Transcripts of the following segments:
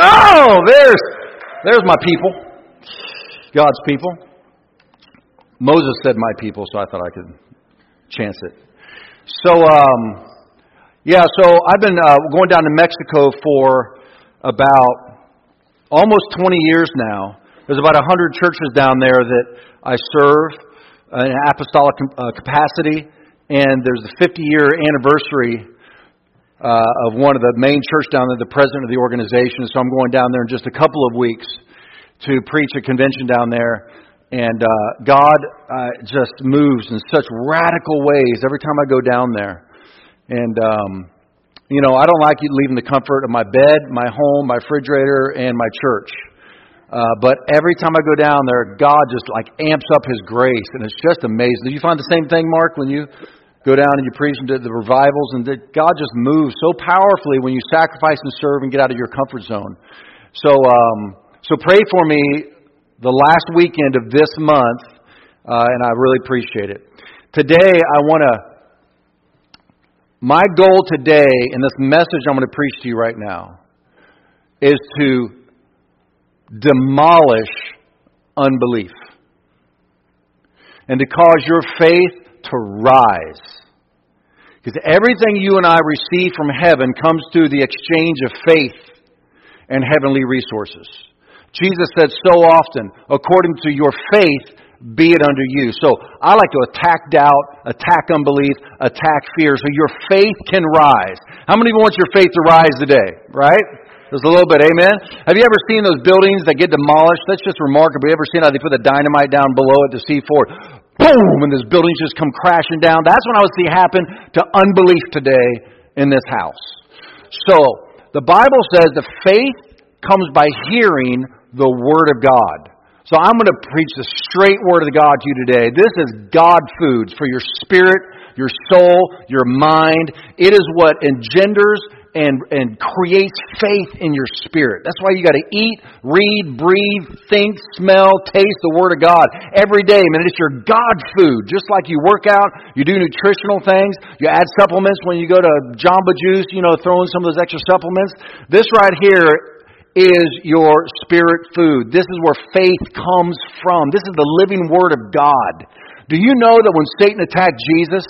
Oh, there's, there's my people. God's people. Moses said my people, so I thought I could chance it. So, um, yeah, so I've been uh, going down to Mexico for about almost 20 years now. There's about 100 churches down there that I serve in an apostolic uh, capacity, and there's the 50 year anniversary uh, of one of the main church down there, the president of the organization. So I'm going down there in just a couple of weeks to preach a convention down there. And uh, God uh, just moves in such radical ways every time I go down there. And, um, you know, I don't like leaving the comfort of my bed, my home, my refrigerator, and my church. Uh, but every time I go down there, God just like amps up His grace, and it's just amazing. Do you find the same thing, Mark, when you go down and you preach into the revivals, and that God just moves so powerfully when you sacrifice and serve and get out of your comfort zone. So, um, so pray for me the last weekend of this month, uh, and I really appreciate it. Today, I want to. My goal today, in this message I'm going to preach to you right now, is to demolish unbelief and to cause your faith to rise. Because everything you and I receive from heaven comes through the exchange of faith and heavenly resources. Jesus said so often, according to your faith, be it unto you. So I like to attack doubt, attack unbelief, attack fear, so your faith can rise. How many of you want your faith to rise today? Right? Just a little bit, amen? Have you ever seen those buildings that get demolished? That's just remarkable. You ever seen how they put the dynamite down below it to see forward? boom, and these buildings just come crashing down. That's what I would see happen to unbelief today in this house. So, the Bible says the faith comes by hearing the Word of God. So I'm going to preach the straight Word of God to you today. This is God foods for your spirit, your soul, your mind. It is what engenders and, and creates faith in your spirit. That's why you got to eat, read, breathe, think, smell, taste the Word of God every day. Man, it's your God food. Just like you work out, you do nutritional things, you add supplements when you go to Jamba Juice, you know, throw in some of those extra supplements. This right here is your spirit food. This is where faith comes from. This is the living Word of God. Do you know that when Satan attacked Jesus,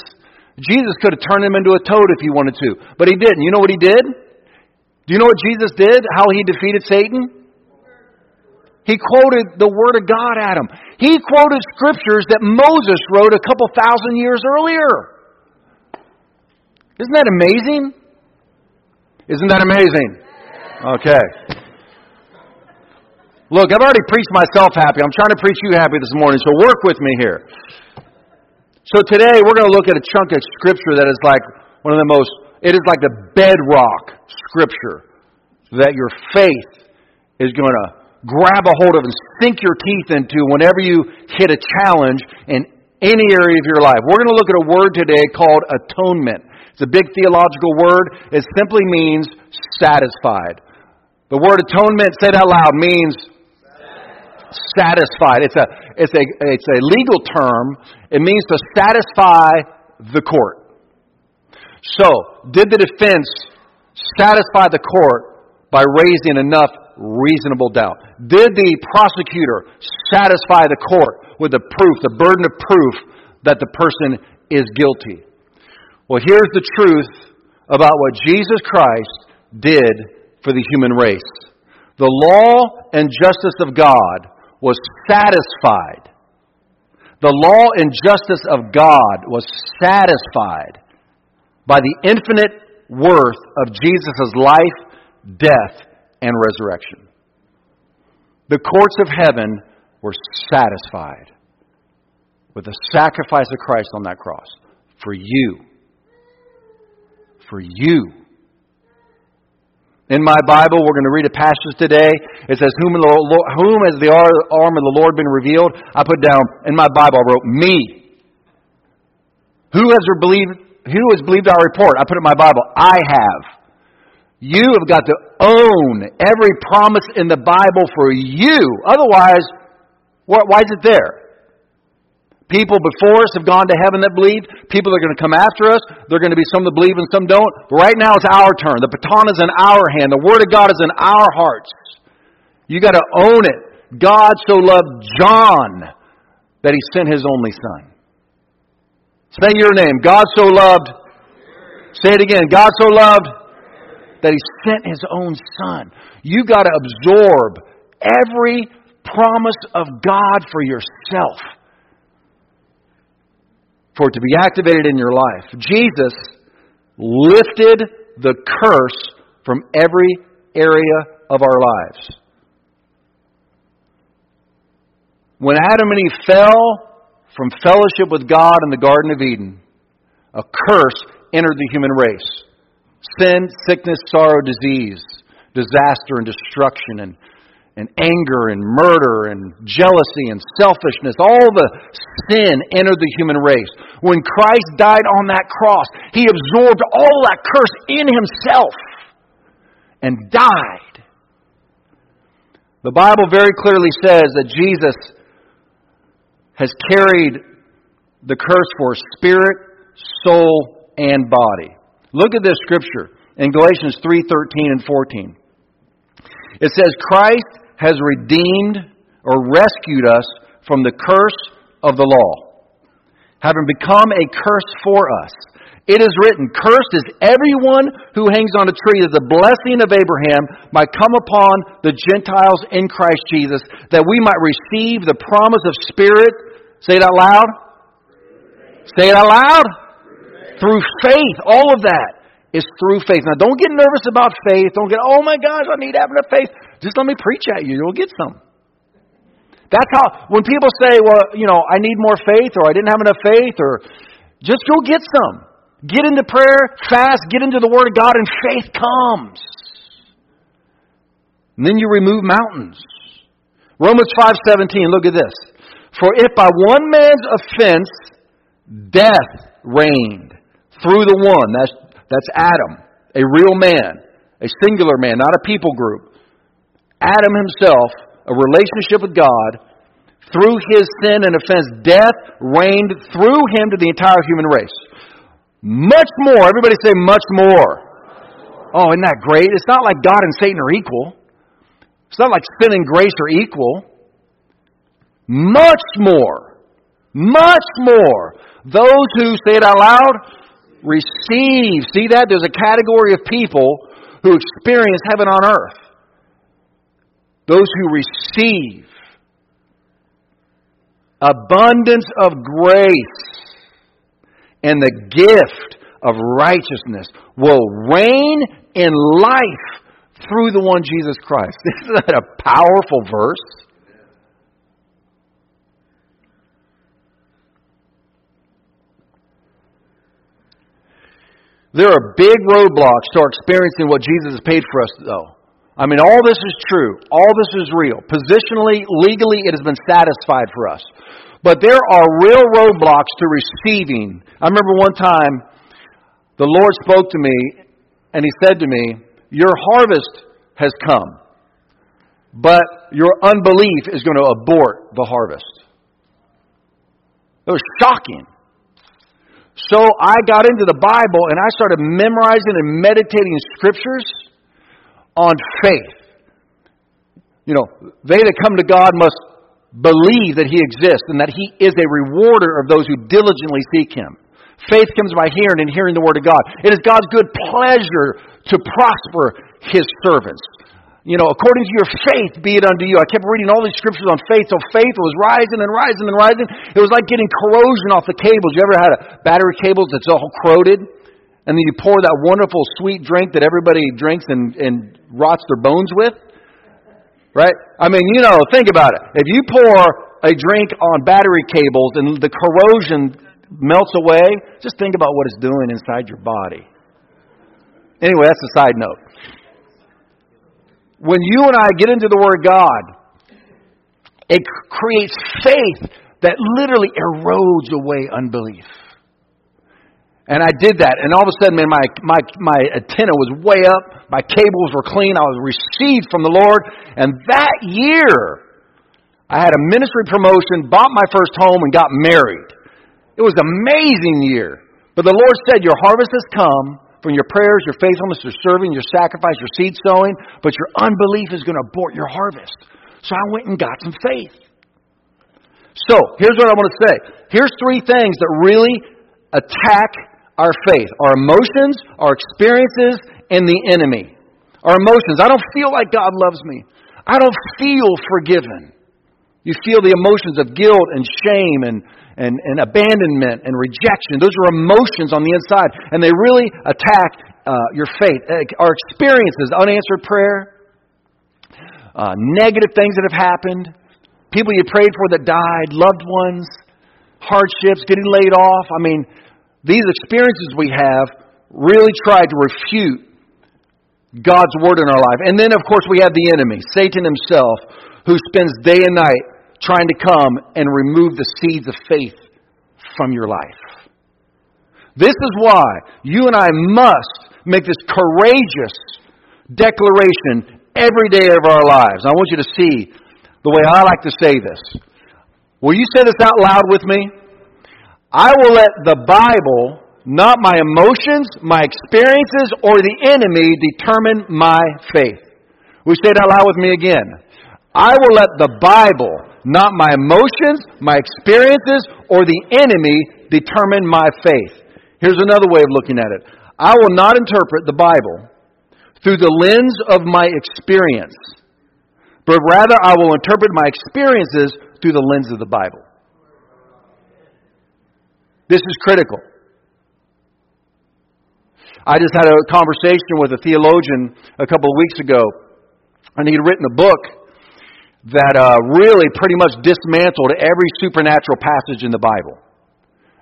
Jesus could have turned him into a toad if he wanted to, but he didn't. You know what he did? Do you know what Jesus did? How he defeated Satan? He quoted the Word of God at him. He quoted scriptures that Moses wrote a couple thousand years earlier. Isn't that amazing? Isn't that amazing? Okay. Look, I've already preached myself happy. I'm trying to preach you happy this morning, so work with me here. So today we're going to look at a chunk of scripture that is like one of the most, it is like the bedrock scripture that your faith is going to grab a hold of and sink your teeth into whenever you hit a challenge in any area of your life. We're going to look at a word today called atonement. It's a big theological word. It simply means satisfied. The word atonement, said that loud, means satisfied. It's a, it's a, it's a legal term. It means to satisfy the court. So, did the defense satisfy the court by raising enough reasonable doubt? Did the prosecutor satisfy the court with the proof, the burden of proof that the person is guilty? Well, here's the truth about what Jesus Christ did for the human race. The law and justice of God was satisfied. The law and justice of God was satisfied by the infinite worth of Jesus' life, death, and resurrection. The courts of heaven were satisfied with the sacrifice of Christ on that cross for you. For you. In my Bible, we're going to read a passage today. It says, Whom, whom has the arm of the Lord been revealed? I put down, in my Bible, I wrote, Me. Who has believed, who has believed our report? I put in my Bible, I have. You have got to own every promise in the Bible for you. Otherwise, why is it there? People before us have gone to heaven that believe. People are going to come after us. They're going to be some that believe and some don't. But right now it's our turn. The baton is in our hand. The Word of God is in our hearts. You got to own it. God so loved John that he sent his only son. Say your name. God so loved. Say it again. God so loved that he sent his own son. You got to absorb every promise of God for yourself for it to be activated in your life. Jesus lifted the curse from every area of our lives. When Adam and Eve fell from fellowship with God in the Garden of Eden, a curse entered the human race. Sin, sickness, sorrow, disease, disaster, and destruction, and and anger and murder and jealousy and selfishness, all the sin entered the human race. When Christ died on that cross, He absorbed all that curse in Himself and died. The Bible very clearly says that Jesus has carried the curse for spirit, soul, and body. Look at this scripture in Galatians 3:13 and 14. It says Christ has redeemed or rescued us from the curse of the law, having become a curse for us. It is written, Cursed is everyone who hangs on a tree, that the blessing of Abraham might come upon the Gentiles in Christ Jesus, that we might receive the promise of Spirit. Say it out loud. Say it out loud. Through faith. All of that is through faith. Now, don't get nervous about faith. Don't get, oh my gosh, I need having a faith. Just let me preach at you. You'll get some. That's how, when people say, well, you know, I need more faith or I didn't have enough faith or just go get some. Get into prayer, fast, get into the Word of God, and faith comes. And then you remove mountains. Romans 5:17, look at this. For if by one man's offense death reigned through the one, that's, that's Adam, a real man, a singular man, not a people group. Adam himself a relationship with God. Through his sin and offense, death reigned through him to the entire human race. Much more, everybody say much more. Oh, isn't that great? It's not like God and Satan are equal. It's not like sin and grace are equal. Much more. Much more. Those who, say it out loud, receive. See that? There's a category of people who experience heaven on earth. Those who receive abundance of grace and the gift of righteousness will reign in life through the one Jesus Christ. Isn't that a powerful verse? There are big roadblocks to our experiencing what Jesus has paid for us, though. I mean, all this is true. All this is real. Positionally, legally, it has been satisfied for us. But there are real roadblocks to receiving. I remember one time the Lord spoke to me and He said to me, Your harvest has come, but your unbelief is going to abort the harvest. It was shocking. So I got into the Bible and I started memorizing and meditating scriptures on faith. You know, they that come to God must believe that He exists and that He is a rewarder of those who diligently seek Him. Faith comes by hearing and hearing the Word of God. It is God's good pleasure to prosper His servants. You know, according to your faith, be it unto you. I kept reading all these scriptures on faith, so faith was rising and rising and rising. It was like getting corrosion off the cables. You ever had a battery cable that's all corroded? And then you pour that wonderful sweet drink that everybody drinks and, and rots their bones with. Right? I mean, you know, think about it. If you pour a drink on battery cables and the corrosion melts away, just think about what it's doing inside your body. Anyway, that's a side note. When you and I get into the Word God, it creates faith that literally erodes away unbelief. And I did that, and all of a sudden, man, my, my, my antenna was way up, my cables were clean, I was received from the Lord, and that year, I had a ministry promotion, bought my first home, and got married. It was an amazing year. But the Lord said, Your harvest has come from your prayers, your faithfulness, your serving, your sacrifice, your seed sowing, but your unbelief is going to abort your harvest. So I went and got some faith. So, here's what I want to say. Here's three things that really attack our faith our emotions, our experiences, and the enemy. Our emotions. I don't feel like God loves me. I don't feel forgiven. You feel the emotions of guilt and shame and, and, and abandonment and rejection. Those are emotions on the inside, and they really attack uh, your faith. Uh, our experiences, unanswered prayer, uh, negative things that have happened, people you prayed for that died, loved ones, hardships, getting laid off. I mean, these experiences we have really try to refute God's word in our life. And then, of course, we have the enemy, Satan himself, who spends day and night trying to come and remove the seeds of faith from your life. This is why you and I must make this courageous declaration every day of our lives. I want you to see the way I like to say this. Will you say this out loud with me? I will let the Bible not my emotions, my experiences, or the enemy determine my faith. We say it out loud with me again. I will let the Bible, not my emotions, my experiences, or the enemy determine my faith. Here's another way of looking at it. I will not interpret the Bible through the lens of my experience, but rather I will interpret my experiences through the lens of the Bible. This is critical. I just had a conversation with a theologian a couple of weeks ago, and he'd written a book that uh, really pretty much dismantled every supernatural passage in the Bible.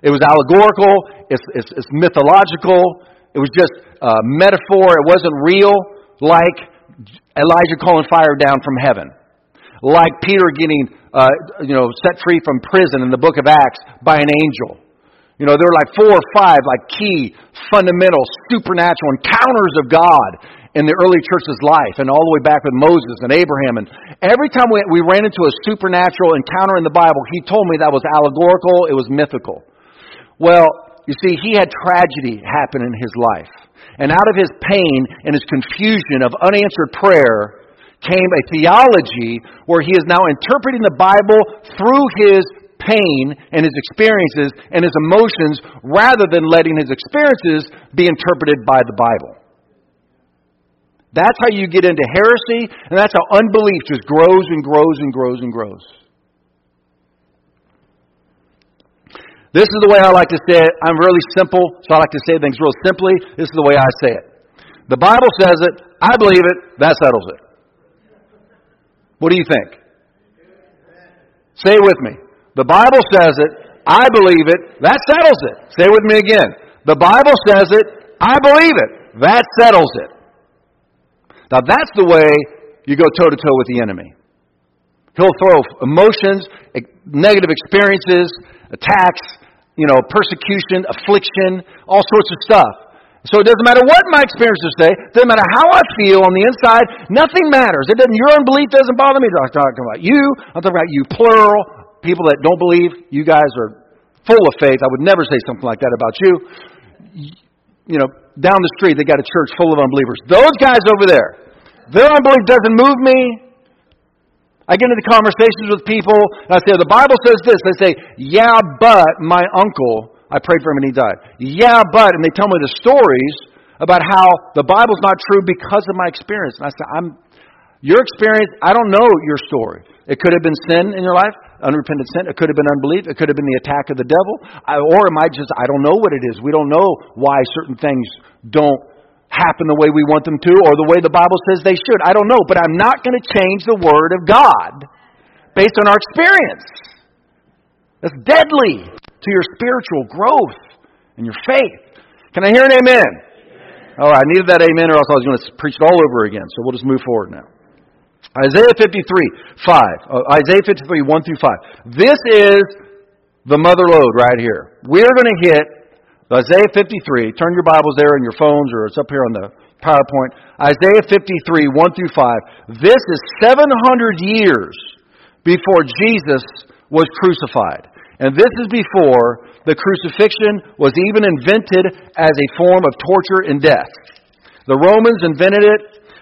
It was allegorical, it's, it's, it's mythological, it was just a metaphor, it wasn't real, like Elijah calling fire down from heaven. Like Peter getting, uh, you know, set free from prison in the book of Acts by an angel. You know, there were like four or five like key, fundamental, supernatural encounters of God in the early church's life and all the way back with Moses and Abraham. And every time we, we ran into a supernatural encounter in the Bible, he told me that was allegorical, it was mythical. Well, you see, he had tragedy happen in his life. And out of his pain and his confusion of unanswered prayer came a theology where he is now interpreting the Bible through his pain and his experiences and his emotions rather than letting his experiences be interpreted by the Bible. That's how you get into heresy, and that's how unbelief just grows and grows and grows and grows. This is the way I like to say it. I'm really simple, so I like to say things real simply. This is the way I say it. The Bible says it, I believe it, that settles it. What do you think? Say it with me. The Bible says it. I believe it. That settles it. Say with me again. The Bible says it. I believe it. That settles it. Now that's the way you go toe to toe with the enemy. He'll throw emotions, negative experiences, attacks, you know, persecution, affliction, all sorts of stuff. So it doesn't matter what my experiences say, doesn't matter how I feel on the inside, nothing matters. It doesn't your unbelief doesn't bother me. I'm talking about you, I'm talking about you plural people that don't believe, you guys are full of faith. I would never say something like that about you. You know, down the street, they got a church full of unbelievers. Those guys over there, their unbelief doesn't move me. I get into conversations with people, and I say, the Bible says this. They say, yeah, but my uncle, I prayed for him and he died. Yeah, but, and they tell me the stories about how the Bible's not true because of my experience. And I say, I'm, your experience, I don't know your story. It could have been sin in your life unrepentant sin. It could have been unbelief. It could have been the attack of the devil. I, or it might just, I don't know what it is. We don't know why certain things don't happen the way we want them to or the way the Bible says they should. I don't know. But I'm not going to change the Word of God based on our experience. That's deadly to your spiritual growth and your faith. Can I hear an amen? amen. All right, I needed that amen or else I was going to preach it all over again. So we'll just move forward now. Isaiah 53, 5. Uh, Isaiah 53, 1 through 5. This is the mother lode right here. We're going to hit Isaiah 53. Turn your Bibles there in your phones or it's up here on the PowerPoint. Isaiah 53, 1 through 5. This is 700 years before Jesus was crucified. And this is before the crucifixion was even invented as a form of torture and death. The Romans invented it.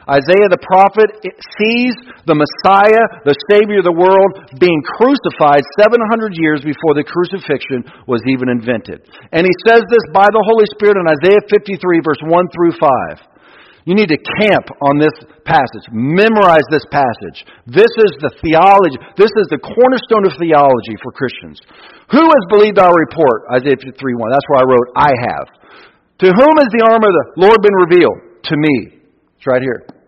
Isaiah the prophet sees the Messiah, the Savior of the world, being crucified 700 years before the crucifixion was even invented. And he says this by the Holy Spirit in Isaiah 53, verse 1 through 5. You need to camp on this passage. Memorize this passage. This is the theology. This is the cornerstone of theology for Christians. Who has believed our report? Isaiah 53 1. That's where I wrote, I have. To whom has the arm of the Lord been revealed? To me. It's right here.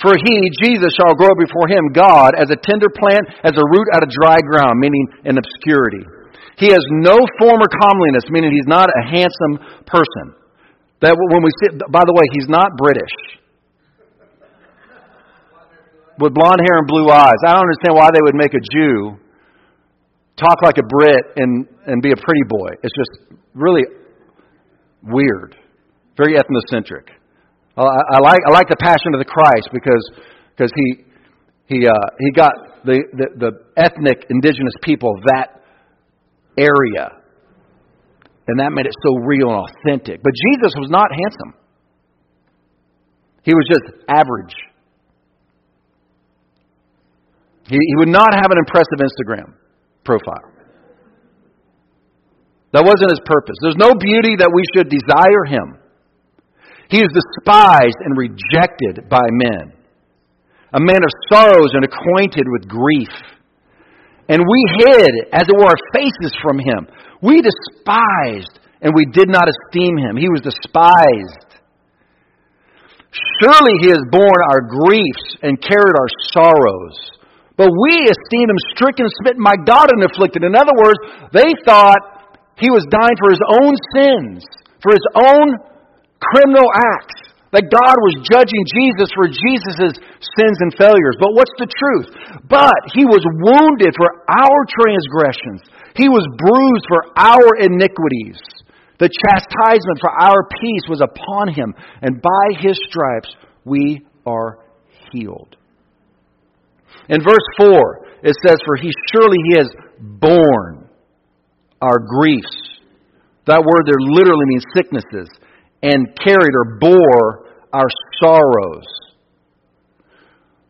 For he, Jesus, shall grow before him, God, as a tender plant, as a root out of dry ground, meaning in obscurity. He has no form or comeliness, meaning he's not a handsome person. That when we sit, by the way, he's not British. With blonde hair and blue eyes. I don't understand why they would make a Jew talk like a Brit and, and be a pretty boy. It's just really weird. Very ethnocentric. I, I like, I like the passion of the Christ because, because he, he, uh, he got the, the, the ethnic indigenous people of that area and that made it so real and authentic. But Jesus was not handsome, he was just average. He, he would not have an impressive Instagram profile. That wasn't his purpose. There's no beauty that we should desire him. He is despised and rejected by men, a man of sorrows and acquainted with grief. And we hid, as it were, our faces from him. We despised and we did not esteem him. He was despised. Surely he has borne our griefs and carried our sorrows. But we esteemed him stricken, smitten by God, and afflicted. In other words, they thought he was dying for his own sins, for his own criminal acts. That God was judging Jesus for Jesus' sins and failures. But what's the truth? But he was wounded for our transgressions. He was bruised for our iniquities. The chastisement for our peace was upon him, and by his stripes we are healed. In verse 4, it says, For he surely he has borne our griefs. That word there literally means sicknesses, and carried or bore our sorrows.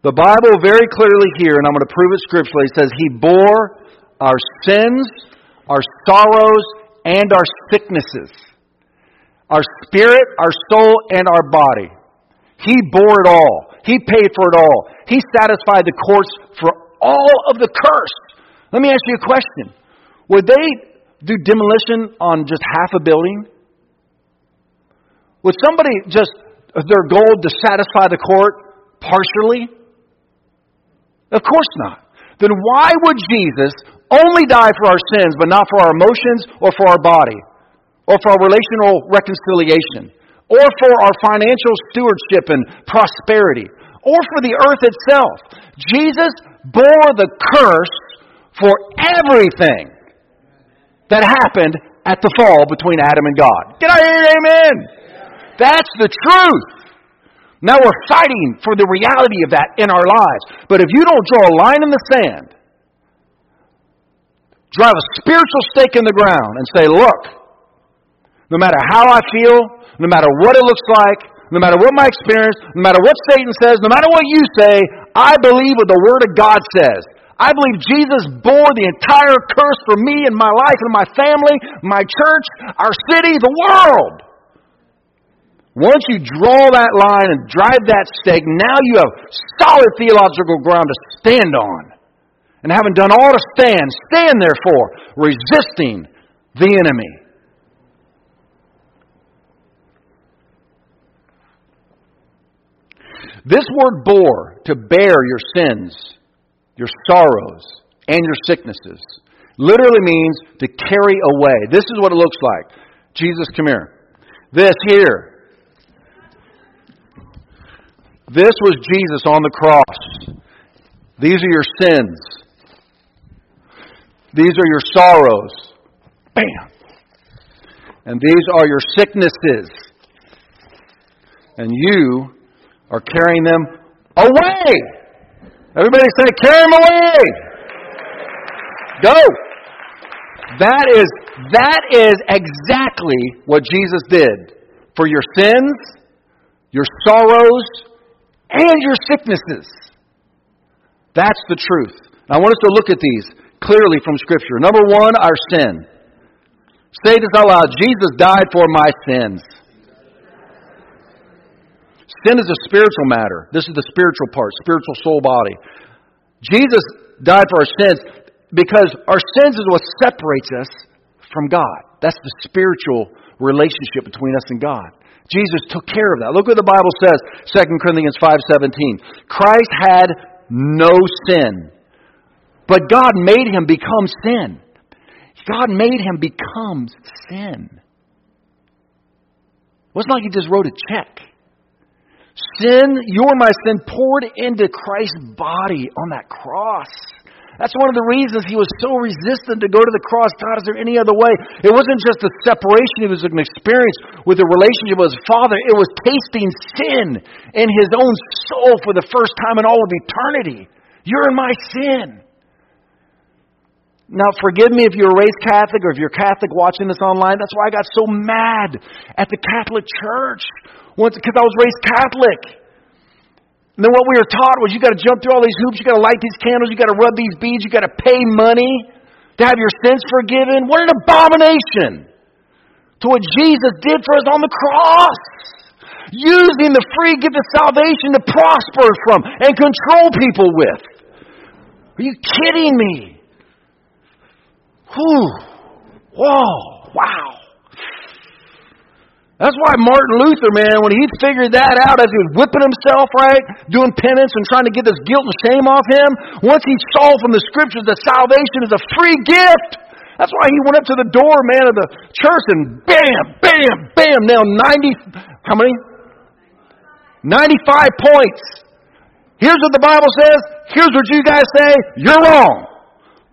The Bible very clearly here, and I'm going to prove it scripturally, says he bore our sins, our sorrows, and our sicknesses. Our spirit, our soul, and our body. He bore it all. He paid for it all. He satisfied the courts for all of the curse. Let me ask you a question. Would they do demolition on just half a building? Would somebody just, uh, their goal to satisfy the court partially? Of course not. Then why would Jesus only die for our sins, but not for our emotions or for our body, or for our relational reconciliation, or for our financial stewardship and prosperity, or for the earth itself. Jesus bore the curse for everything that happened at the fall between Adam and God. Get out of here, amen. That's the truth. Now we're fighting for the reality of that in our lives. But if you don't draw a line in the sand drive a spiritual stake in the ground and say, look, no matter how I feel, no matter what it looks like, no matter what my experience, no matter what Satan says, no matter what you say, I believe what the Word of God says. I believe Jesus bore the entire curse for me and my life and my family, my church, our city, the world. Once you draw that line and drive that stake, now you have solid theological ground to stand on and having done all to stand, stand therefore, resisting the enemy. This word bore, to bear your sins, your sorrows, and your sicknesses, literally means to carry away. This is what it looks like. Jesus, come here. This here. This was Jesus on the cross. These are your sins. These are your sorrows. Bam. And these are your sicknesses. And you are carrying them away. Everybody say, carry them away. Go. That is, that is exactly what Jesus did for your sins, your sorrows, and your sicknesses. That's the truth. I want us to look at these clearly from Scripture. Number one, our sin. Say this out loud Jesus died for my sins. Sin is a spiritual matter. This is the spiritual part, spiritual soul body. Jesus died for our sins because our sins is what separates us from God. That's the spiritual relationship between us and God. Jesus took care of that. Look what the Bible says, 2 Corinthians 5:17. Christ had no sin, but God made him become sin. God made him become sin. It wasn't like he just wrote a check. Sin, your my sin, poured into Christ's body on that cross. That's one of the reasons he was so resistant to go to the cross. God, is there any other way? It wasn't just a separation, it was an experience with a relationship with his Father. It was tasting sin in his own soul for the first time in all of eternity. You're in my sin. Now, forgive me if you're a raised Catholic or if you're Catholic watching this online. That's why I got so mad at the Catholic Church because I was raised Catholic. And then what we were taught was you got to jump through all these hoops, you got to light these candles, you got to rub these beads, you got to pay money to have your sins forgiven. What an abomination to what Jesus did for us on the cross. Using the free gift of salvation to prosper from and control people with. Are you kidding me? Whew. Whoa. Wow. That's why Martin Luther, man, when he figured that out as he was whipping himself, right, doing penance and trying to get this guilt and shame off him, once he saw from the scriptures that salvation is a free gift, that's why he went up to the door, man, of the church and bam, bam, bam, now 90, how many? 95 points. Here's what the Bible says. Here's what you guys say. You're wrong.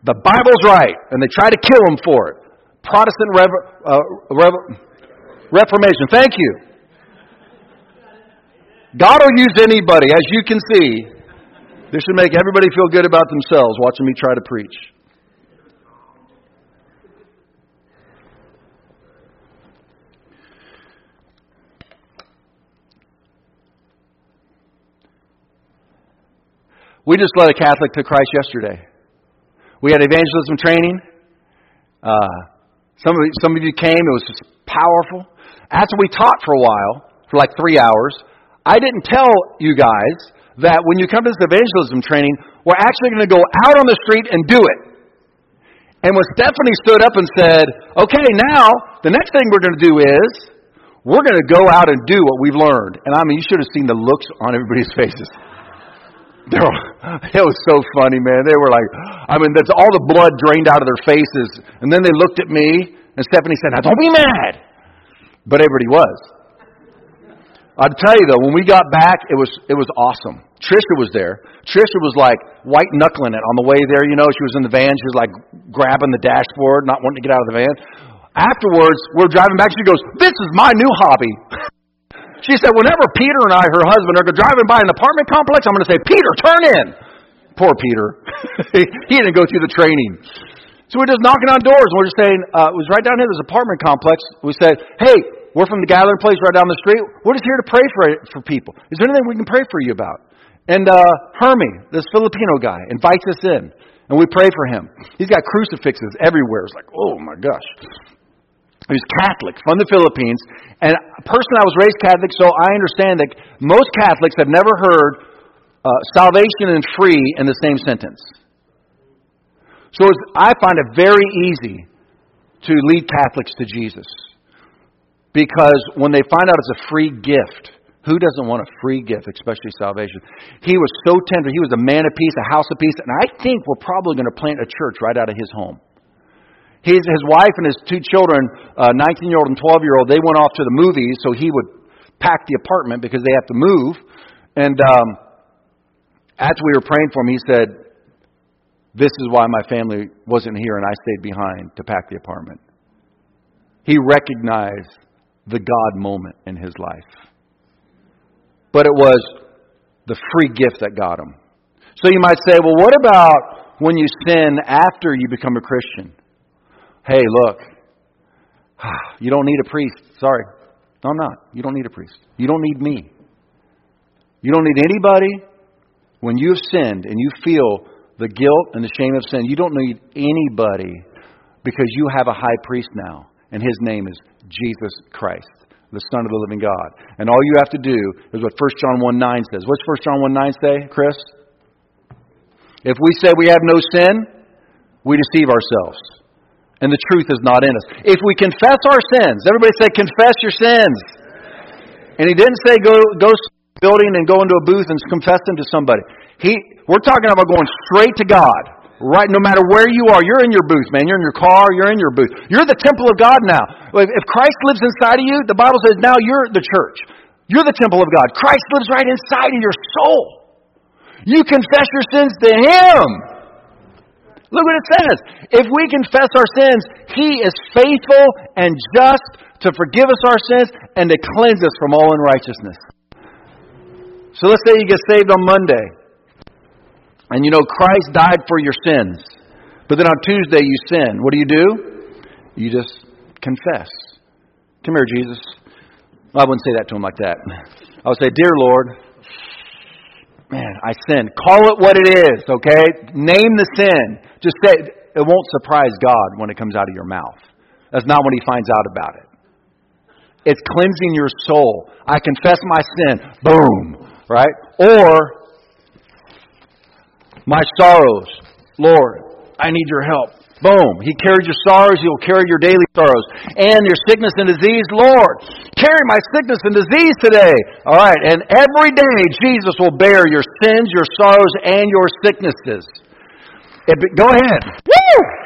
The Bible's right. And they try to kill him for it. Protestant rever- uh, rever- Reformation. Thank you. God will use anybody, as you can see. This should make everybody feel good about themselves watching me try to preach. We just led a Catholic to Christ yesterday. We had evangelism training. Uh, some of some of you came. It was just powerful. After we taught for a while, for like three hours, I didn't tell you guys that when you come to this evangelism training, we're actually going to go out on the street and do it. And when Stephanie stood up and said, okay, now the next thing we're going to do is we're going to go out and do what we've learned. And I mean, you should have seen the looks on everybody's faces. It was so funny, man. They were like, I mean, that's all the blood drained out of their faces. And then they looked at me, and Stephanie said, now don't be mad. But everybody was. I'd tell you though, when we got back, it was it was awesome. Trisha was there. Trisha was like white knuckling it on the way there. You know, she was in the van. She was like grabbing the dashboard, not wanting to get out of the van. Afterwards, we're driving back. She goes, "This is my new hobby." she said, "Whenever Peter and I, her husband, are driving by an apartment complex, I'm going to say, Peter, turn in." Poor Peter. he didn't go through the training. So we're just knocking on doors, and we're just saying, uh, it was right down here, this apartment complex. We said, hey, we're from the gathering place right down the street. We're just here to pray for, for people. Is there anything we can pray for you about? And uh, Hermie, this Filipino guy, invites us in, and we pray for him. He's got crucifixes everywhere. It's like, oh my gosh. He's Catholic from the Philippines. And personally, I was raised Catholic, so I understand that most Catholics have never heard uh, salvation and free in the same sentence. So I find it very easy to lead Catholics to Jesus. Because when they find out it's a free gift, who doesn't want a free gift, especially salvation? He was so tender. He was a man of peace, a house of peace. And I think we're probably going to plant a church right out of his home. His, his wife and his two children, 19 uh, year old and 12 year old, they went off to the movies, so he would pack the apartment because they have to move. And um, as we were praying for him, he said, this is why my family wasn't here and I stayed behind to pack the apartment. He recognized the God moment in his life. But it was the free gift that got him. So you might say, well, what about when you sin after you become a Christian? Hey, look, you don't need a priest. Sorry. No, I'm not. You don't need a priest. You don't need me. You don't need anybody when you have sinned and you feel the guilt and the shame of sin. You don't need anybody because you have a high priest now, and his name is Jesus Christ, the Son of the living God. And all you have to do is what 1 John 1 9 says. What's 1 John 1 9 say, Chris? If we say we have no sin, we deceive ourselves. And the truth is not in us. If we confess our sins, everybody say, confess your sins. And he didn't say go, go building and go into a booth and confess them to somebody. He, we're talking about going straight to God. Right, no matter where you are, you're in your booth, man. You're in your car, you're in your booth. You're the temple of God now. If Christ lives inside of you, the Bible says now you're the church. You're the temple of God. Christ lives right inside of your soul. You confess your sins to Him. Look what it says. If we confess our sins, He is faithful and just to forgive us our sins and to cleanse us from all unrighteousness. So let's say you get saved on Monday. And you know Christ died for your sins. But then on Tuesday you sin. What do you do? You just confess. Come here, Jesus. Well, I wouldn't say that to him like that. I would say, Dear Lord, Man, I sinned. Call it what it is, okay? Name the sin. Just say it won't surprise God when it comes out of your mouth. That's not when he finds out about it. It's cleansing your soul. I confess my sin. Boom. Right? Or my sorrows. Lord, I need your help. Boom. He carried your sorrows, He'll carry your daily sorrows. And your sickness and disease, Lord, carry my sickness and disease today. All right. And every day, Jesus will bear your sins, your sorrows, and your sicknesses. It, go ahead. Woo!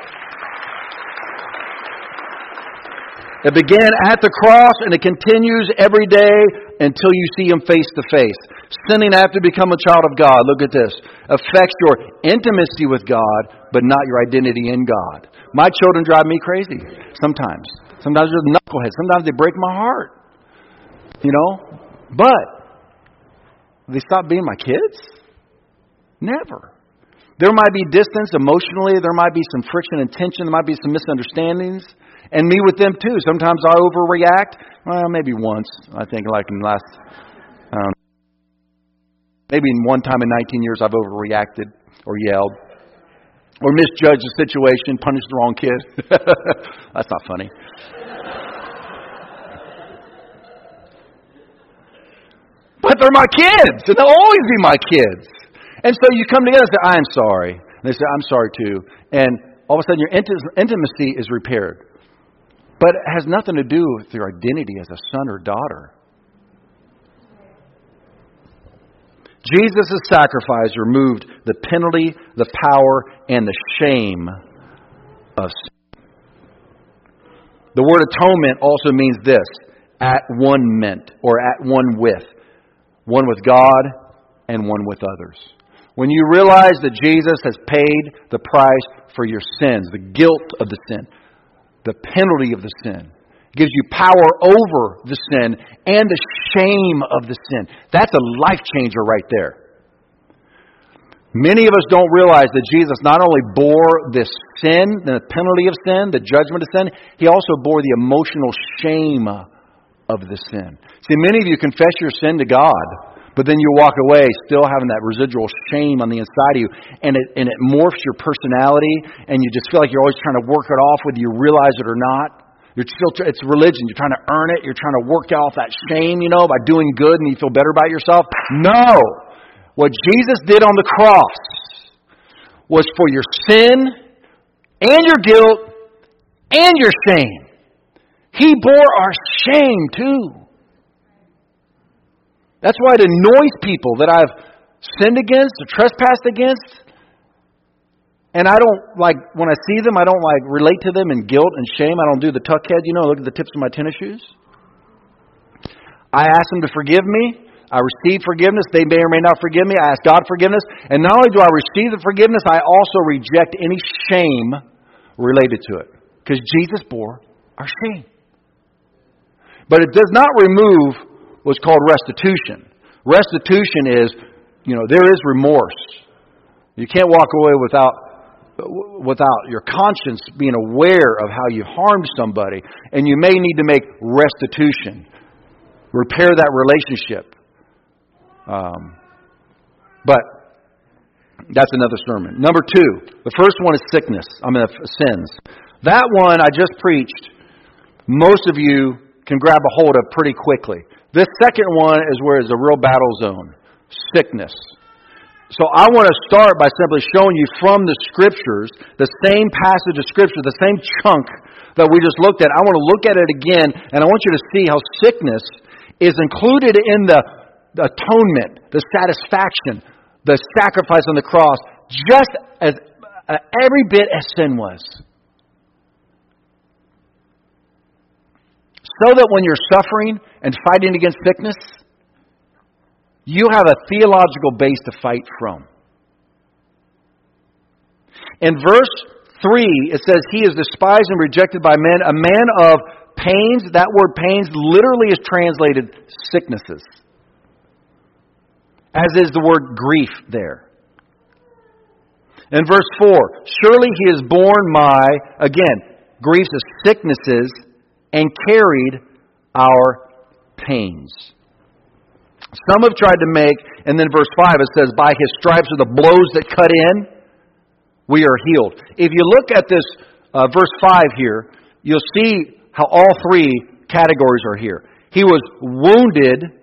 It began at the cross and it continues every day until you see Him face to face. Sinning after become a child of God, look at this, affects your intimacy with God, but not your identity in God. My children drive me crazy sometimes. Sometimes they're knuckleheads. Sometimes they break my heart. You know? But they stop being my kids? Never. There might be distance emotionally, there might be some friction and tension, there might be some misunderstandings. And me with them too. Sometimes I overreact. Well, maybe once, I think, like in the last, maybe in one time in 19 years I've overreacted or yelled or misjudged the situation, punished the wrong kid. That's not funny. But they're my kids, and they'll always be my kids. And so you come together and say, I'm sorry. And they say, I'm sorry too. And all of a sudden your intimacy is repaired. But it has nothing to do with your identity as a son or daughter. Jesus' sacrifice removed the penalty, the power, and the shame of sin. The word atonement also means this at one meant, or at one with. One with God and one with others. When you realize that Jesus has paid the price for your sins, the guilt of the sin, the penalty of the sin. Gives you power over the sin and the shame of the sin. That's a life changer right there. Many of us don't realize that Jesus not only bore this sin, the penalty of sin, the judgment of sin, he also bore the emotional shame of the sin. See, many of you confess your sin to God, but then you walk away still having that residual shame on the inside of you, and it, and it morphs your personality, and you just feel like you're always trying to work it off whether you realize it or not. You're still, it's religion. You're trying to earn it. You're trying to work off that shame, you know, by doing good and you feel better about yourself. No! What Jesus did on the cross was for your sin and your guilt and your shame. He bore our shame too. That's why it annoys people that I've sinned against or trespassed against. And I don't like when I see them, I don't like relate to them in guilt and shame. I don't do the tuck head, you know, look at the tips of my tennis shoes. I ask them to forgive me. I receive forgiveness. They may or may not forgive me. I ask God forgiveness. And not only do I receive the forgiveness, I also reject any shame related to it. Because Jesus bore our shame. But it does not remove what's called restitution. Restitution is, you know, there is remorse. You can't walk away without without your conscience being aware of how you harmed somebody, and you may need to make restitution, repair that relationship. Um, but that's another sermon. Number two, the first one is sickness. I mean, sins. That one I just preached. Most of you can grab a hold of pretty quickly. This second one is where it's a real battle zone sickness. So I want to start by simply showing you from the scriptures, the same passage of scripture, the same chunk that we just looked at. I want to look at it again, and I want you to see how sickness is included in the atonement, the satisfaction, the sacrifice on the cross, just as uh, every bit as sin was. So that when you're suffering and fighting against sickness, you have a theological base to fight from. In verse 3, it says, He is despised and rejected by men, a man of pains. That word pains literally is translated sicknesses, as is the word grief there. In verse 4, surely he has borne my, again, griefs of sicknesses and carried our pains. Some have tried to make, and then verse 5 it says, By his stripes or the blows that cut in, we are healed. If you look at this uh, verse 5 here, you'll see how all three categories are here. He was wounded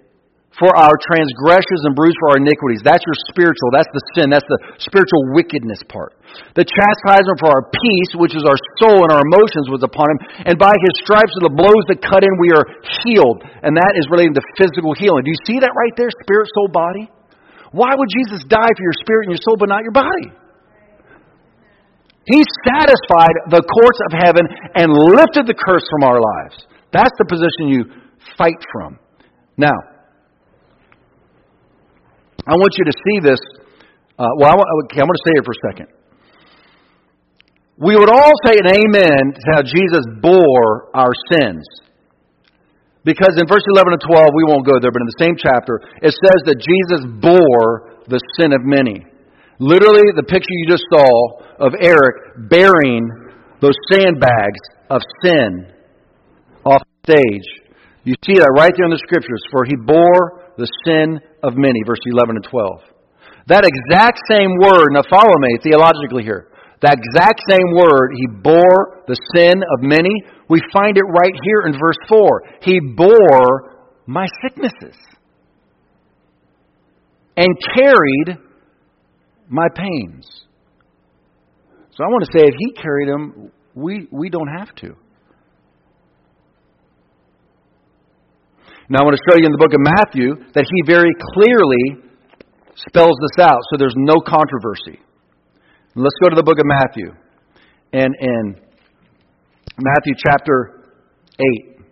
for our transgressions and bruised for our iniquities. That's your spiritual, that's the sin, that's the spiritual wickedness part. The chastisement for our peace, which is our soul and our emotions, was upon him. And by his stripes and the blows that cut in, we are healed. And that is relating to physical healing. Do you see that right there? Spirit, soul, body? Why would Jesus die for your spirit and your soul, but not your body? He satisfied the courts of heaven and lifted the curse from our lives. That's the position you fight from. Now, I want you to see this. Uh, well, I want, okay, I'm going to say it for a second. We would all say an amen to how Jesus bore our sins. Because in verse 11 and 12, we won't go there, but in the same chapter, it says that Jesus bore the sin of many. Literally, the picture you just saw of Eric bearing those sandbags of sin off stage. You see that right there in the scriptures. For he bore the sin of many, verse 11 and 12. That exact same word, now follow me theologically here. That exact same word, he bore the sin of many, we find it right here in verse 4. He bore my sicknesses and carried my pains. So I want to say if he carried them, we, we don't have to. Now, I want to show you in the book of Matthew that he very clearly spells this out, so there's no controversy. Let's go to the book of Matthew. And in Matthew chapter 8,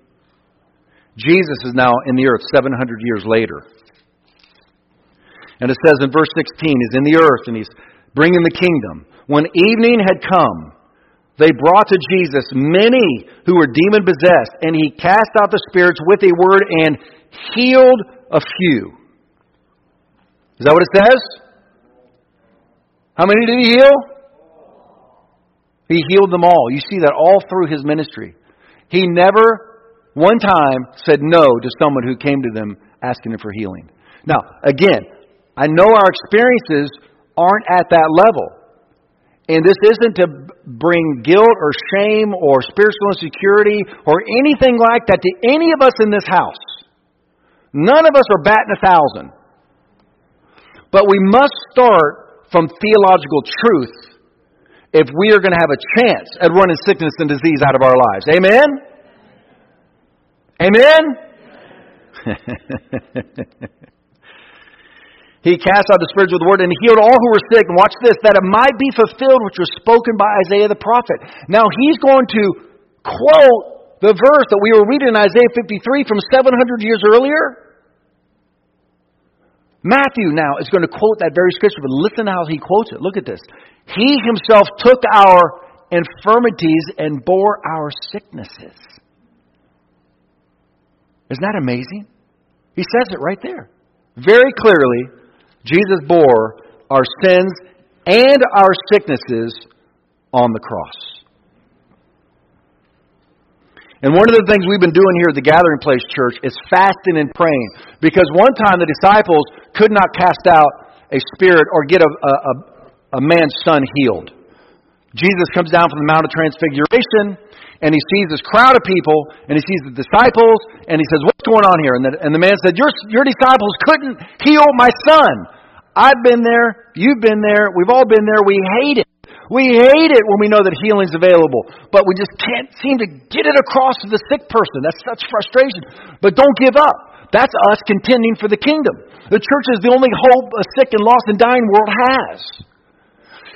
Jesus is now in the earth 700 years later. And it says in verse 16, He's in the earth and He's bringing the kingdom. When evening had come, they brought to Jesus many who were demon possessed, and he cast out the spirits with a word and healed a few. Is that what it says? How many did he heal? He healed them all. You see that all through his ministry. He never, one time, said no to someone who came to them asking him for healing. Now, again, I know our experiences aren't at that level. And this isn't to bring guilt or shame or spiritual insecurity or anything like that to any of us in this house. None of us are batting a thousand. But we must start from theological truth if we are going to have a chance at running sickness and disease out of our lives. Amen? Amen? He cast out the spirits with the word and healed all who were sick. And watch this, that it might be fulfilled which was spoken by Isaiah the prophet. Now he's going to quote the verse that we were reading in Isaiah 53 from 700 years earlier. Matthew now is going to quote that very scripture, but listen how he quotes it. Look at this. He himself took our infirmities and bore our sicknesses. Isn't that amazing? He says it right there. Very clearly, Jesus bore our sins and our sicknesses on the cross. And one of the things we've been doing here at the Gathering Place Church is fasting and praying. Because one time the disciples could not cast out a spirit or get a, a, a man's son healed. Jesus comes down from the Mount of Transfiguration and he sees this crowd of people and he sees the disciples and he says, What's going on here? And the, and the man said, your, your disciples couldn't heal my son. I've been there. You've been there. We've all been there. We hate it. We hate it when we know that healing's available, but we just can't seem to get it across to the sick person. That's such frustration. But don't give up. That's us contending for the kingdom. The church is the only hope a sick and lost and dying world has.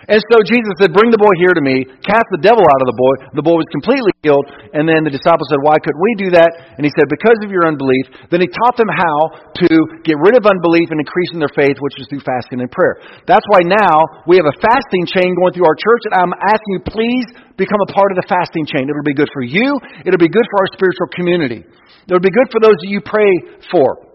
And so Jesus said, Bring the boy here to me, cast the devil out of the boy. The boy was completely healed. And then the disciples said, Why couldn't we do that? And he said, Because of your unbelief. Then he taught them how to get rid of unbelief and increase in their faith, which is through fasting and prayer. That's why now we have a fasting chain going through our church, and I'm asking you, please become a part of the fasting chain. It'll be good for you, it'll be good for our spiritual community. It'll be good for those that you pray for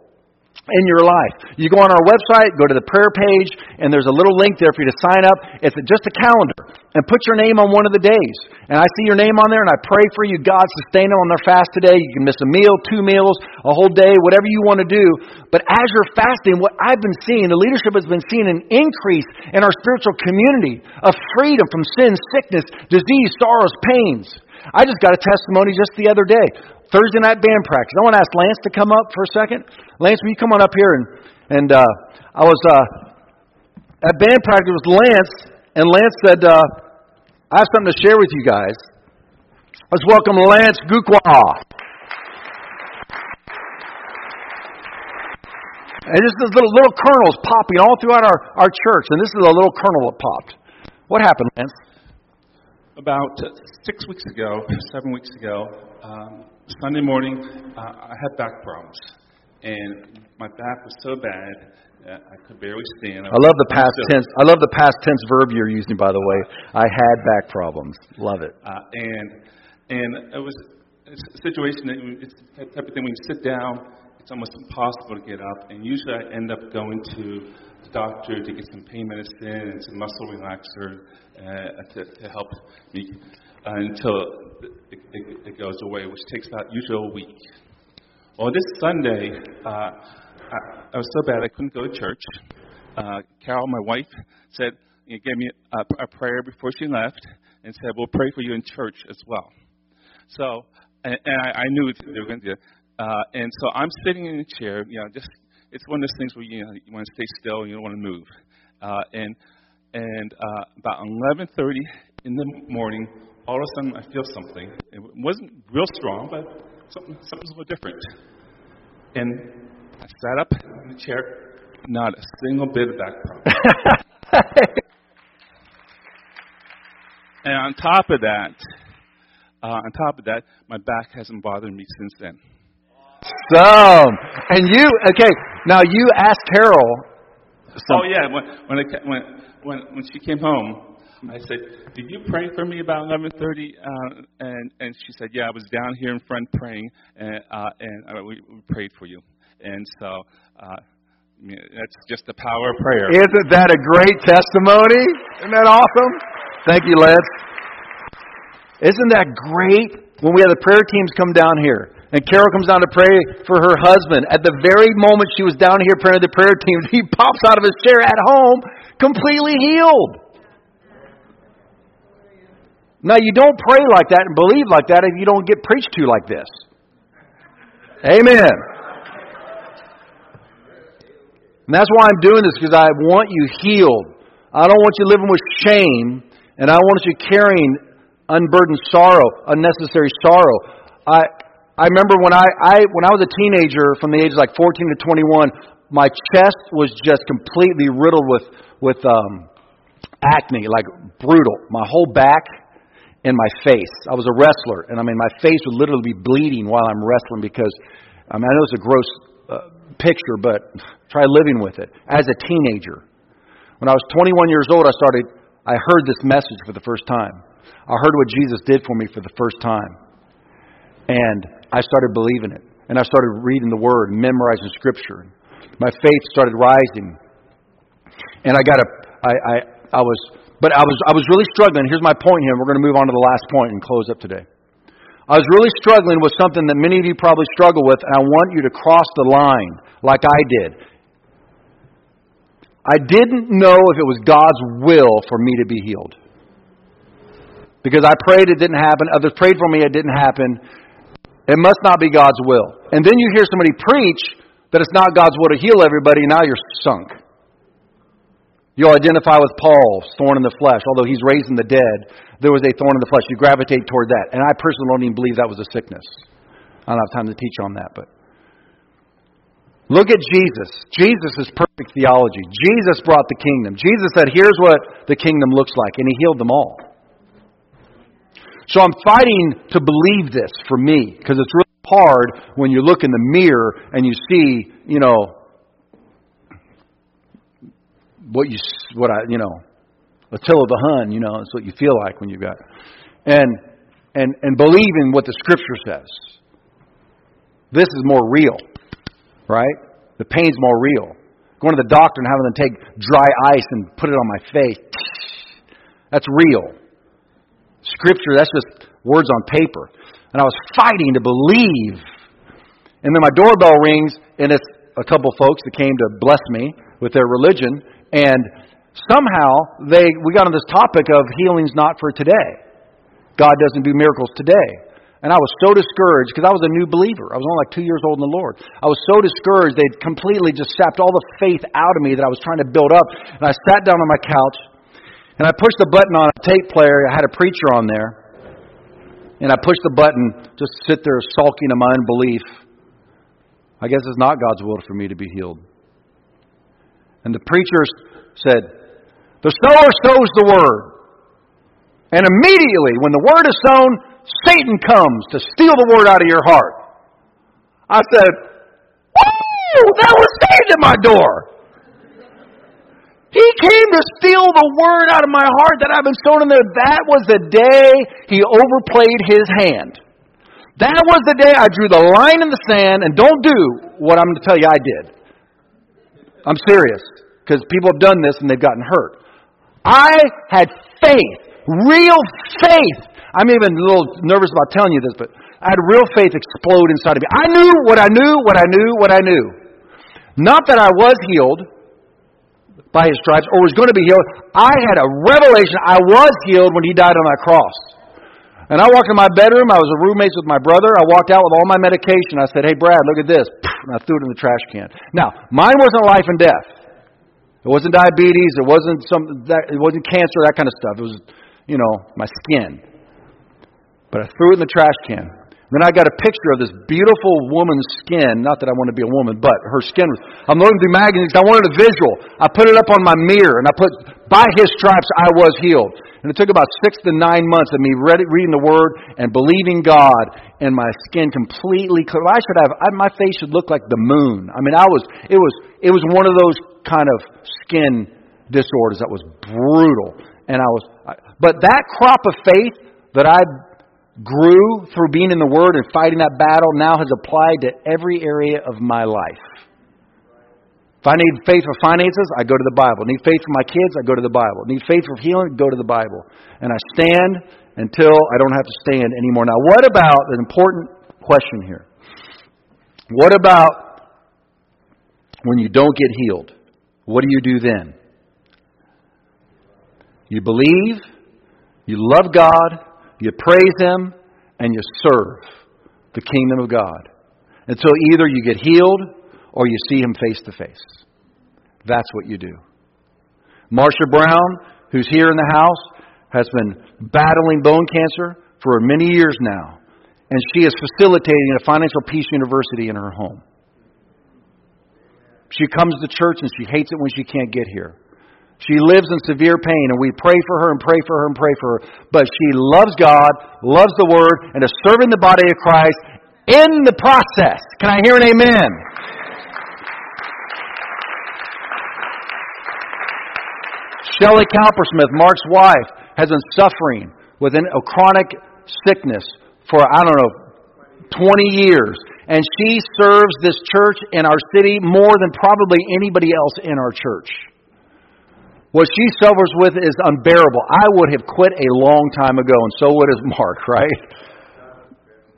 in your life. You go on our website, go to the prayer page, and there's a little link there for you to sign up. It's just a calendar. And put your name on one of the days. And I see your name on there, and I pray for you. God sustain them on their fast today. You can miss a meal, two meals, a whole day, whatever you want to do. But as you're fasting, what I've been seeing, the leadership has been seeing an increase in our spiritual community of freedom from sin, sickness, disease, sorrows, pains. I just got a testimony just the other day. Thursday night band practice. I want to ask Lance to come up for a second. Lance, will you come on up here? And, and uh, I was uh, at band practice with Lance, and Lance said, uh, I have something to share with you guys. Let's welcome Lance Gukwa. And this is little, little kernels popping all throughout our, our church, and this is a little kernel that popped. What happened, Lance? About six weeks ago, seven weeks ago, um, Sunday morning, uh, I had back problems, and my back was so bad that I could barely stand. I, I love the past tense. I love the past tense verb you're using. By the way, I had back problems. Love it. Uh, and and it was a situation that it's the type of thing when you sit down, it's almost impossible to get up. And usually, I end up going to the doctor to get some pain medicine and some muscle relaxer uh, to, to help me until it, it, it, goes away, which takes about usually a week. Well, this Sunday, uh, I, I, was so bad I couldn't go to church. Uh, Carol, my wife, said, you know, gave me a, a, prayer before she left and said, We'll pray for you in church as well. So, and, and I, I, knew they were going to do it. Uh, and so I'm sitting in a chair, you know, just, it's one of those things where you, know, you want to stay still and you don't want to move. Uh, and and uh, about 11:30 in the morning, all of a sudden I feel something. It wasn't real strong, but something, something's a little different. And I sat up in the chair, not a single bit of back problem. and on top of that, uh, on top of that, my back hasn't bothered me since then. So, and you okay? Now you asked Carol. Some, oh yeah, when when, I, when when when she came home, I said, "Did you pray for me about 11:30?" Uh, and and she said, "Yeah, I was down here in front praying, and uh, and uh, we, we prayed for you." And so uh, that's just the power of prayer. Isn't that a great testimony? Isn't that awesome? Thank you, Les. Isn't that great when we have the prayer teams come down here? And Carol comes down to pray for her husband. At the very moment she was down here praying for the prayer teams, he pops out of his chair at home completely healed. Now, you don't pray like that and believe like that if you don't get preached to like this. Amen. And that's why I'm doing this, because I want you healed. I don't want you living with shame, and I want you carrying unburdened sorrow, unnecessary sorrow. I, I remember when I, I, when I was a teenager, from the ages like 14 to 21, my chest was just completely riddled with, with um, acne, like brutal. My whole back in my face. I was a wrestler, and I mean, my face would literally be bleeding while I'm wrestling because, I mean, I know it's a gross uh, picture, but try living with it. As a teenager, when I was 21 years old, I started, I heard this message for the first time. I heard what Jesus did for me for the first time. And I started believing it. And I started reading the Word, memorizing Scripture. My faith started rising. And I got a, I, I, I was, but I was, I was really struggling. Here's my point here. We're going to move on to the last point and close up today. I was really struggling with something that many of you probably struggle with, and I want you to cross the line like I did. I didn't know if it was God's will for me to be healed. Because I prayed, it didn't happen. Others prayed for me, it didn't happen. It must not be God's will. And then you hear somebody preach that it's not God's will to heal everybody, now you're sunk. You'll identify with Paul's thorn in the flesh. Although he's raising the dead, there was a thorn in the flesh. You gravitate toward that. And I personally don't even believe that was a sickness. I don't have time to teach on that, but look at Jesus. Jesus is perfect theology. Jesus brought the kingdom. Jesus said, Here's what the kingdom looks like, and he healed them all. So I'm fighting to believe this for me, because it's really hard when you look in the mirror and you see, you know, what you what I you know Attila the Hun, you know, it's what you feel like when you've got and and and believe in what the Scripture says. This is more real, right? The pain's more real. Going to the doctor and having them take dry ice and put it on my face. That's real. Scripture, that's just words on paper. And I was fighting to believe. And then my doorbell rings, and it's a couple folks that came to bless me with their religion. And somehow they we got on this topic of healing's not for today. God doesn't do miracles today. And I was so discouraged because I was a new believer. I was only like two years old in the Lord. I was so discouraged they'd completely just sapped all the faith out of me that I was trying to build up. And I sat down on my couch and I pushed the button on a tape player. I had a preacher on there. And I pushed the button, just sit there sulking in my unbelief. I guess it's not God's will for me to be healed. And the preacher said, The sower sows the word. And immediately, when the word is sown, Satan comes to steal the word out of your heart. I said, Woo! That was Satan at my door. He came to steal the word out of my heart that I've been sown in there. That was the day he overplayed his hand. That was the day I drew the line in the sand and don't do what I'm going to tell you I did. I'm serious because people have done this and they've gotten hurt. I had faith, real faith. I'm even a little nervous about telling you this, but I had real faith explode inside of me. I knew what I knew, what I knew, what I knew. Not that I was healed by his stripes or was going to be healed. I had a revelation I was healed when he died on that cross. And I walked in my bedroom. I was a roommate with my brother. I walked out with all my medication. I said, Hey, Brad, look at this. And I threw it in the trash can. Now, mine wasn't life and death. It wasn't diabetes. It wasn't some. That, it wasn't cancer. That kind of stuff. It was, you know, my skin. But I threw it in the trash can. Then I got a picture of this beautiful woman's skin. Not that I want to be a woman, but her skin was. I'm looking through magazines. I wanted a visual. I put it up on my mirror, and I put, "By His stripes I was healed." And it took about six to nine months of me reading the Word and believing God, and my skin completely. I should have. I, my face should look like the moon. I mean, I was. It was. It was one of those kind of skin disorders that was brutal. And I was, but that crop of faith that I grew through being in the Word and fighting that battle now has applied to every area of my life. If I need faith for finances, I go to the Bible. Need faith for my kids, I go to the Bible. Need faith for healing, go to the Bible. And I stand until I don't have to stand anymore. Now, what about an important question here? What about when you don't get healed? What do you do then? You believe, you love God, you praise Him, and you serve the kingdom of God. Until either you get healed or you see Him face to face. That's what you do. Marsha Brown, who's here in the house, has been battling bone cancer for many years now, and she is facilitating a financial peace university in her home. She comes to church and she hates it when she can't get here. She lives in severe pain, and we pray for her and pray for her and pray for her. But she loves God, loves the Word, and is serving the body of Christ in the process. Can I hear an amen? Shelley Cowpersmith, Mark's wife, has been suffering with a chronic sickness for, I don't know, 20 years. And she serves this church in our city more than probably anybody else in our church. What she suffers with is unbearable. I would have quit a long time ago, and so would has Mark, right?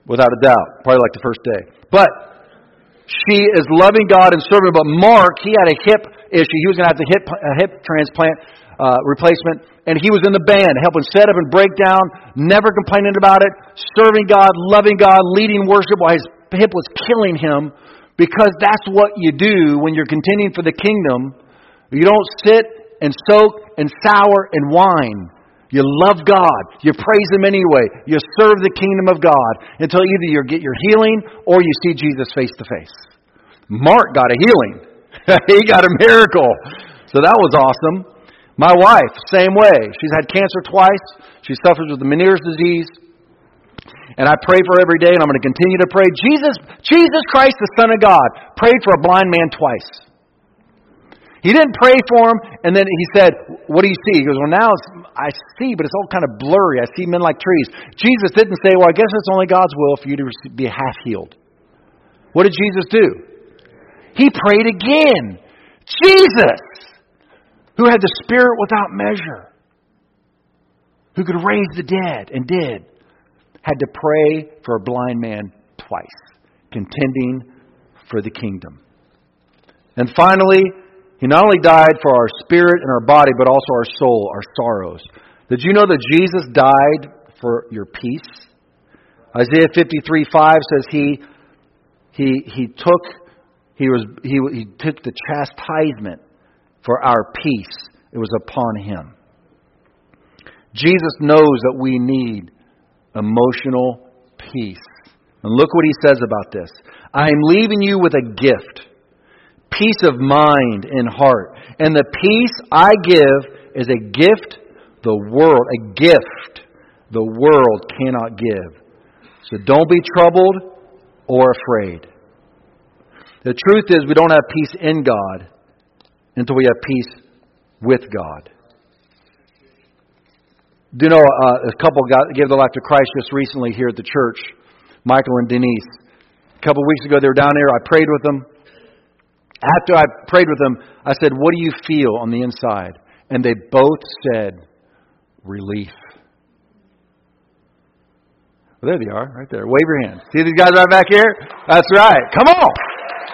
Without a doubt. Probably like the first day. But she is loving God and serving. But Mark, he had a hip issue. He was going to have the hip, a hip transplant uh, replacement, and he was in the band, helping set up and break down, never complaining about it, serving God, loving God, leading worship while his hip was killing him, because that's what you do when you're contending for the kingdom. You don't sit and soak and sour and whine. You love God. You praise Him anyway. You serve the kingdom of God until either you get your healing or you see Jesus face to face. Mark got a healing. he got a miracle. So that was awesome. My wife, same way. She's had cancer twice. She suffers with the Meniere's disease. And I pray for every day, and I'm going to continue to pray. Jesus, Jesus Christ, the Son of God, prayed for a blind man twice. He didn't pray for him, and then he said, What do you see? He goes, Well, now I see, but it's all kind of blurry. I see men like trees. Jesus didn't say, Well, I guess it's only God's will for you to be half healed. What did Jesus do? He prayed again. Jesus! who had the Spirit without measure, who could raise the dead and did, had to pray for a blind man twice, contending for the kingdom. And finally, he not only died for our spirit and our body, but also our soul, our sorrows. Did you know that Jesus died for your peace? Isaiah 53 5 says he, he, he took he was he, he took the chastisement for our peace. It was upon him. Jesus knows that we need emotional peace. And look what he says about this. I am leaving you with a gift peace of mind and heart. And the peace I give is a gift the world, a gift the world cannot give. So don't be troubled or afraid. The truth is, we don't have peace in God until we have peace with God. Do you know uh, a couple got, gave their life to Christ just recently here at the church, Michael and Denise. A couple weeks ago, they were down there. I prayed with them. After I prayed with them, I said, What do you feel on the inside? And they both said, Relief. Well, there they are, right there. Wave your hands. See these guys right back here? That's right. Come on.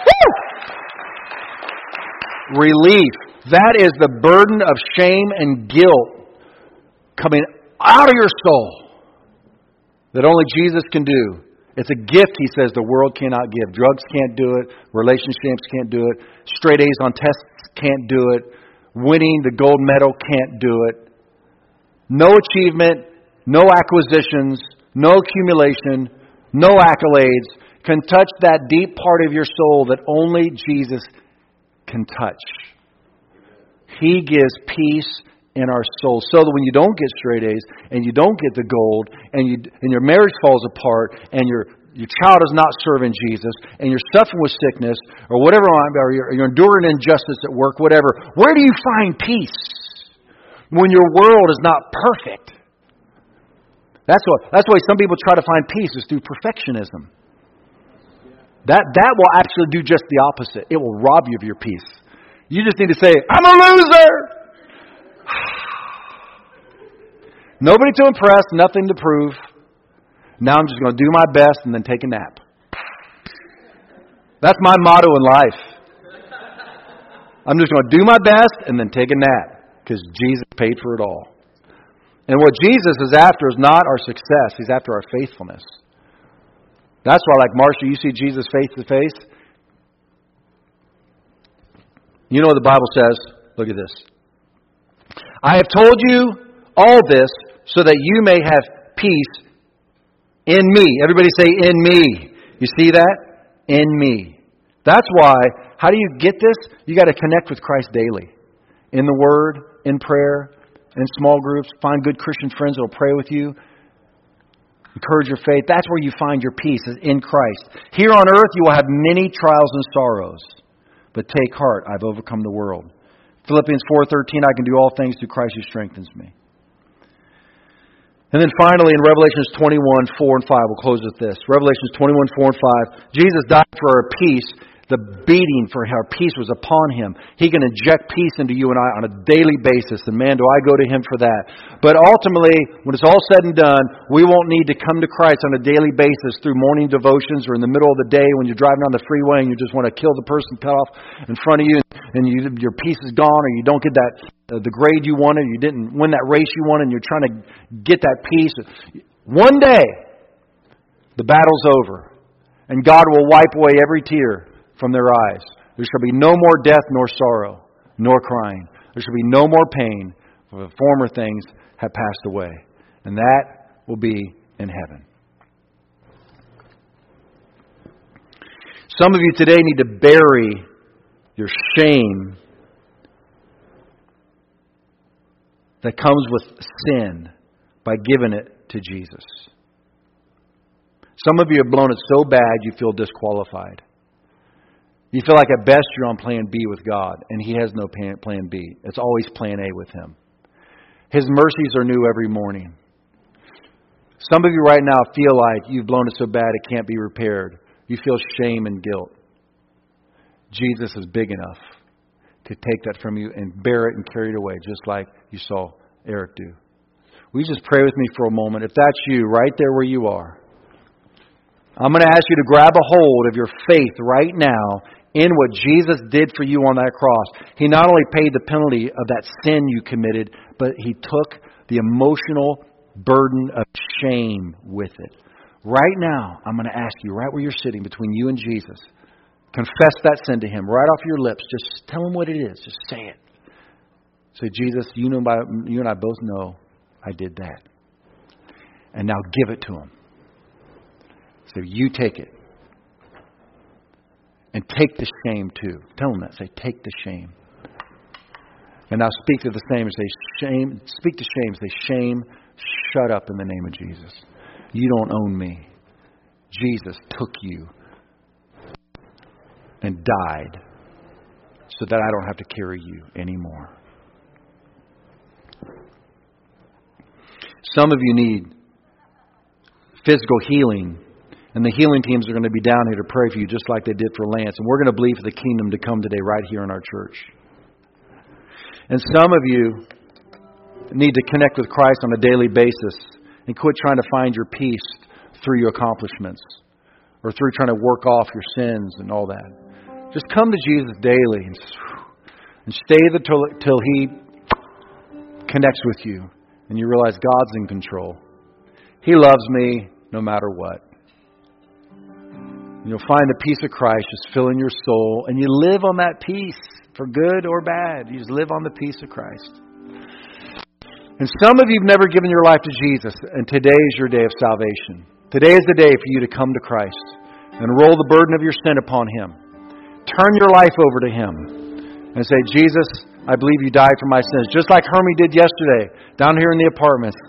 Woo! relief. That is the burden of shame and guilt coming out of your soul that only Jesus can do. It's a gift, he says, the world cannot give. Drugs can't do it. Relationships can't do it. Straight A's on tests can't do it. Winning the gold medal can't do it. No achievement, no acquisitions, no accumulation, no accolades can touch that deep part of your soul that only Jesus can touch. He gives peace in our soul so that when you don't get straight A's and you don't get the gold and, you, and your marriage falls apart and your, your child is not serving Jesus and you're suffering with sickness or whatever, or you're, you're enduring injustice at work, whatever, where do you find peace when your world is not perfect? That's why, that's why some people try to find peace is through perfectionism. That, that will actually do just the opposite. It will rob you of your peace. You just need to say, I'm a loser! Nobody to impress, nothing to prove. Now I'm just going to do my best and then take a nap. That's my motto in life. I'm just going to do my best and then take a nap because Jesus paid for it all. And what Jesus is after is not our success, He's after our faithfulness. That's why, like Marcia, you see Jesus face to face. You know what the Bible says? Look at this. I have told you all this so that you may have peace in me. Everybody say, in me. You see that? In me. That's why, how do you get this? You got to connect with Christ daily. In the Word, in prayer, in small groups. Find good Christian friends that will pray with you. Encourage your faith. That's where you find your peace, is in Christ. Here on earth, you will have many trials and sorrows. But take heart, I've overcome the world. Philippians 4.13, I can do all things through Christ who strengthens me. And then finally, in Revelations 21, 4 and 5, we'll close with this. Revelations 21, 4 and 5, Jesus died for our peace, the beating for our peace was upon him. He can inject peace into you and I on a daily basis. And man, do I go to him for that. But ultimately, when it's all said and done, we won't need to come to Christ on a daily basis through morning devotions or in the middle of the day when you're driving on the freeway and you just want to kill the person cut off in front of you and you, your peace is gone or you don't get that Uh, the grade you wanted, you didn't win that race you wanted, and you're trying to get that peace. One day, the battle's over, and God will wipe away every tear from their eyes. There shall be no more death, nor sorrow, nor crying. There shall be no more pain, for the former things have passed away. And that will be in heaven. Some of you today need to bury your shame that comes with sin by giving it to Jesus. Some of you have blown it so bad you feel disqualified. You feel like at best you're on plan B with God, and He has no plan B. It's always plan A with Him. His mercies are new every morning. Some of you right now feel like you've blown it so bad it can't be repaired. You feel shame and guilt. Jesus is big enough take that from you and bear it and carry it away, just like you saw Eric do. Will you just pray with me for a moment? If that's you, right there where you are, I'm going to ask you to grab a hold of your faith right now in what Jesus did for you on that cross. He not only paid the penalty of that sin you committed, but he took the emotional burden of shame with it. Right now, I'm going to ask you, right where you're sitting, between you and Jesus, confess that sin to him right off your lips. Just tell him what it is. Just say it. Say, Jesus, you, know by, you and I both know I did that. And now give it to him. So you take it. And take the shame too. Tell him that. Say, take the shame. And now speak to the shame and say, shame. Speak to shame. Say, shame, shut up in the name of Jesus. You don't own me. Jesus took you and died so that I don't have to carry you anymore. Some of you need physical healing and the healing teams are going to be down here to pray for you just like they did for Lance. And we're going to believe for the kingdom to come today right here in our church. And some of you need to connect with Christ on a daily basis and quit trying to find your peace through your accomplishments or through trying to work off your sins and all that. Just come to Jesus daily and, and stay till, till He connects with you and you realize God's in control. He loves me no matter what. You'll find the peace of Christ just filling your soul, and you live on that peace for good or bad. You just live on the peace of Christ. And some of you have never given your life to Jesus, and today is your day of salvation. Today is the day for you to come to Christ and roll the burden of your sin upon Him. Turn your life over to Him and say, Jesus, I believe you died for my sins. Just like Hermie did yesterday down here in the apartments.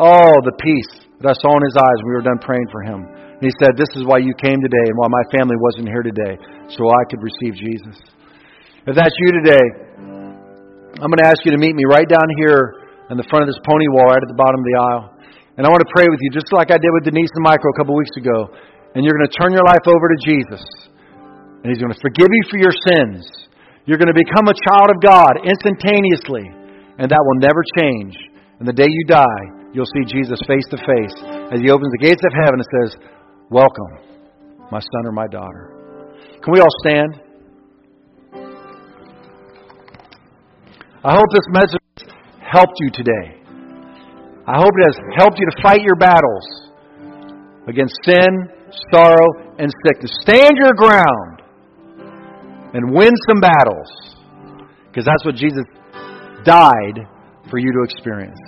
Oh, the peace that I saw in his eyes when we were done praying for him. And he said, This is why you came today and why my family wasn't here today, so I could receive Jesus. If that's you today, I'm going to ask you to meet me right down here in the front of this pony wall, right at the bottom of the aisle. And I want to pray with you, just like I did with Denise and Michael a couple weeks ago. And you're going to turn your life over to Jesus. And He's going to forgive you for your sins. You're going to become a child of God instantaneously. And that will never change. And the day you die, you'll see Jesus face to face as He opens the gates of heaven and says, Welcome, my son or my daughter. Can we all stand? I hope this message helped you today. I hope it has helped you to fight your battles against sin, sorrow, and sickness. Stand your ground and win some battles because that's what Jesus died for you to experience.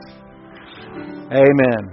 Amen.